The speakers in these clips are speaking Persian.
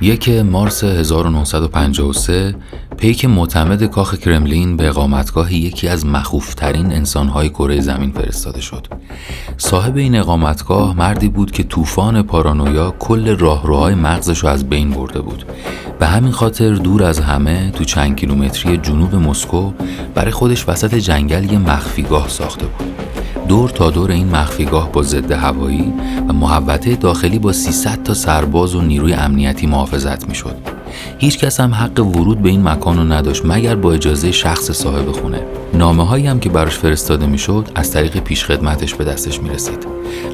یک مارس 1953 پیک معتمد کاخ کرملین به اقامتگاه یکی از مخوفترین انسانهای کره زمین فرستاده شد. صاحب این اقامتگاه مردی بود که طوفان پارانویا کل راهروهای مغزش رو از بین برده بود. به همین خاطر دور از همه تو چند کیلومتری جنوب مسکو برای خودش وسط جنگل یه مخفیگاه ساخته بود. دور تا دور این مخفیگاه با ضد هوایی و محوطه داخلی با 300 تا سرباز و نیروی امنیتی محافظت می‌شد. هیچ کس هم حق ورود به این مکان رو نداشت مگر با اجازه شخص صاحب خونه. نامه هایی هم که براش فرستاده می‌شد از طریق پیشخدمتش به دستش می رسید.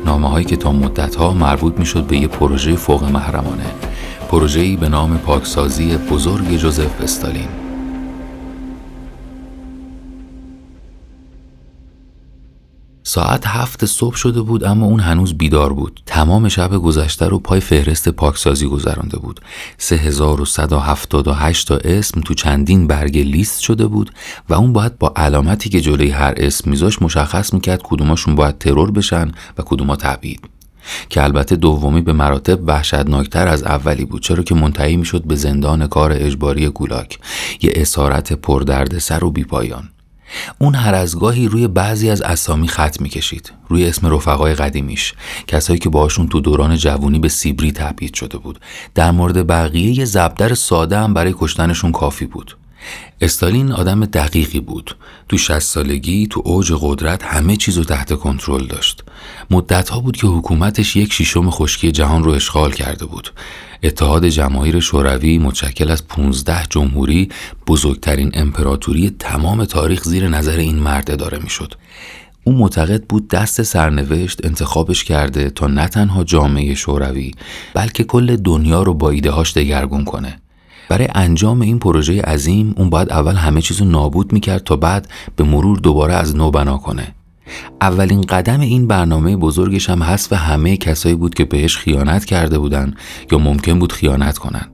نامه هایی که تا مدت ها مربوط می‌شد به یه پروژه فوق محرمانه. پروژه‌ای به نام پاکسازی بزرگ جوزف استالین. ساعت هفت صبح شده بود اما اون هنوز بیدار بود. تمام شب گذشته رو پای فهرست پاکسازی گذرانده بود. 3178 تا اسم تو چندین برگ لیست شده بود و اون باید با علامتی که جلوی هر اسم میذاش مشخص می‌کرد کدوماشون باید ترور بشن و کدوما تبعید. که البته دومی به مراتب وحشتناکتر از اولی بود. چرا که منتهی می‌شد به زندان کار اجباری گولاک. یه اسارت پردردسر و بیپایان. اون هر از گاهی روی بعضی از اسامی خط می‌کشید. روی اسم رفقای قدیمیش. کسایی که باشون تو دوران جوونی به سیبری تبعید شده بود. در مورد بقیه یه زبدر ساده هم برای کشتنشون کافی بود. استالین آدم دقیقی بود تو 60 سالگی تو اوج قدرت همه چیزو تحت کنترل داشت مدت ها بود که حکومتش یک شیشم خشکی جهان رو اشغال کرده بود اتحاد جماهیر شوروی متشکل از 15 جمهوری بزرگترین امپراتوری تمام تاریخ زیر نظر این مرد اداره می‌شد. او معتقد بود دست سرنوشت انتخابش کرده تا نه تنها جامعه شوروی بلکه کل دنیا رو با ایدههاش دگرگون کنه. برای انجام این پروژه عظیم اون باید اول همه چیزو نابود می‌کرد تا بعد به مرور دوباره از نو بنا کنه. اولین قدم این برنامه بزرگش هم حذف همه کسایی بود که بهش خیانت کرده بودن یا ممکن بود خیانت کنن.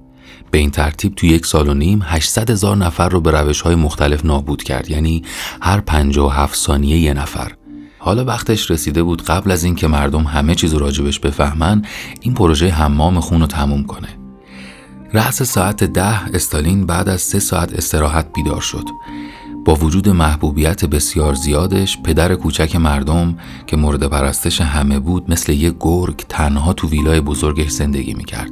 به این ترتیب تو یک سال و نیم 800 هزار نفر رو به روش های مختلف نابود کرد یعنی هر 57 ثانیه یه نفر. حالا وقتش رسیده بود قبل از اینکه مردم همه چیز راجبش بفهمن این پروژه حمام خون رو تموم کنه. رأس ساعت ده استالین بعد از سه ساعت استراحت بیدار شد. با وجود محبوبیت بسیار زیادش پدر کوچک مردم که مورد پرستش همه بود مثل یک گرگ تنها تو ویلای بزرگش زندگی می‌کرد.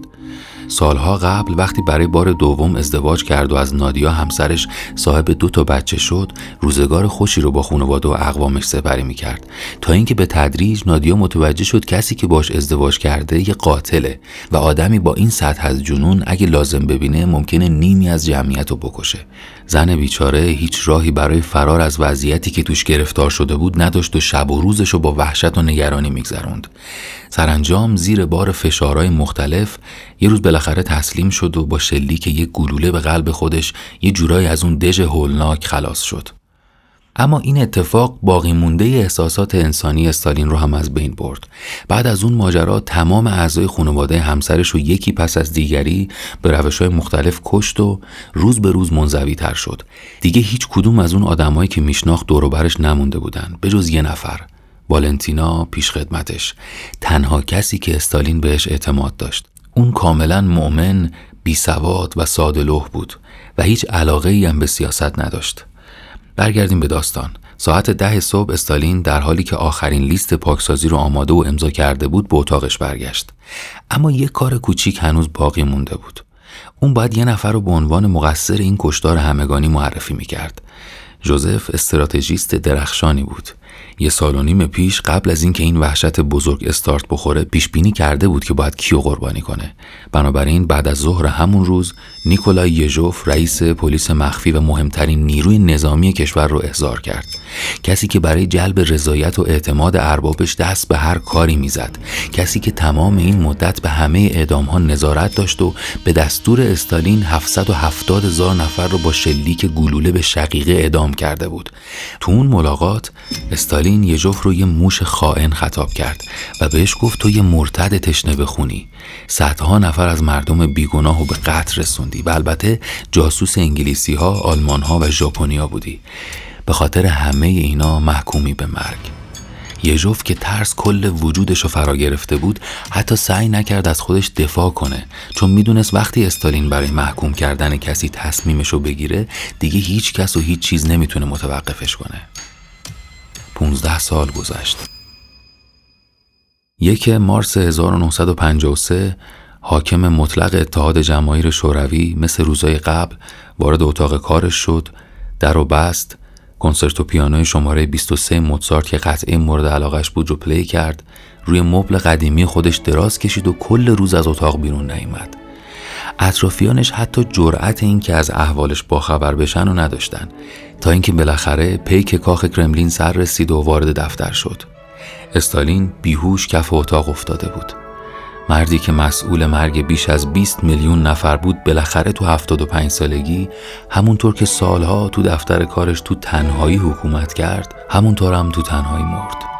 سالها قبل وقتی برای بار دوم ازدواج کرد و از نادیا همسرش صاحب دو تا بچه شد روزگار خوشی رو با خانواده و اقوامش سپری می‌کرد. تا اینکه به تدریج نادیا متوجه شد کسی که باش ازدواج کرده یه قاتله و آدمی با این سطح از جنون اگه لازم ببینه ممکنه نیمی از جمعیت رو بکشه. زن بیچاره هیچ راهی برای فرار از وضعیتی که توش گرفتار شده بود نداشت و شب و روزش رو با وحشت و نگرانی میگذروند. سرانجام زیر بار فشارهای مختلف یه روز بالاخره تسلیم شد و با شلیک یک گلوله به قلب خودش یه جورایی از اون دژ هولناک خلاص شد. اما این اتفاق باقی مونده احساسات انسانی استالین رو هم از بین برد. بعد از اون ماجرا تمام اعضای خانواده همسرش رو یکی پس از دیگری به روش های مختلف کشت و روز به روز منزوی تر شد. دیگه هیچ کدوم از اون آدمایی که میشناخت دور برش نمونده بودن به جز یه نفر. والنتینا پیش خدمتش تنها کسی که استالین بهش اعتماد داشت اون کاملا مؤمن بی سواد و ساده بود و هیچ علاقه ای هم به سیاست نداشت برگردیم به داستان. ساعت ده صبح استالین در حالی که آخرین لیست پاکسازی رو آماده و امضا کرده بود به اتاقش برگشت. اما یک کار کوچیک هنوز باقی مونده بود. اون باید یه نفر رو به عنوان مقصر این کشتار همگانی معرفی می‌کرد. جوزف استراتژیست درخشانی بود. یه سال و نیم پیش قبل از اینکه این وحشت بزرگ استارت بخوره پیش بینی کرده بود که باید کیو قربانی کنه. بنابراین بعد از ظهر همون روز نیکولای یژوف رئیس پلیس مخفی و مهمترین نیروی نظامی کشور رو احضار کرد. کسی که برای جلب رضایت و اعتماد اربابش دست به هر کاری می‌زد کسی که تمام این مدت به همه اعدام ها نظارت داشت و به دستور استالین 770 هزار نفر رو با شلیک گلوله به شقیقه اعدام کرده بود. تو اون ملاقات استالین یه جفت رو یه موش خائن خطاب کرد و بهش گفت تو یه مرتد تشنه بخونی. صدها نفر از مردم بیگناه و به قتل رسوندی و البته جاسوس انگلیسی ها، آلمان ها و ژاپنیا بودی. به خاطر همه اینا محکومی به مرگ. یژوف که ترس کل وجودش رو فرا گرفته بود حتی سعی نکرد از خودش دفاع کنه. چون می‌دونست وقتی استالین برای محکوم کردن کسی تصمیمش رو بگیره دیگه هیچ کس و هیچ چیز نمی‌تونه متوقفش کنه. 15 سال گذشت. یک مارس 1953 حاکم مطلق اتحاد جماهیر شوروی مثل روزای قبل وارد اتاق کارش شد در و بست کنسرتو پیانوی شماره 23 موتسارت که قطعه مورد علاقش بود رو پلی کرد روی مبل قدیمی خودش دراز کشید و کل روز از اتاق بیرون نیامد. اطرافیانش حتی جرأت این که از احوالش باخبر بشن و نداشتن تا اینکه بالاخره پیک کاخ کرملین سر رسید و وارد دفتر شد. استالین بیهوش کف اتاق افتاده بود. مردی که مسئول مرگ بیش از 20 میلیون نفر بود بالاخره تو 75 سالگی همونطور که سالها تو دفتر کارش تو تنهایی حکومت کرد همونطور هم تو تنهایی مرد.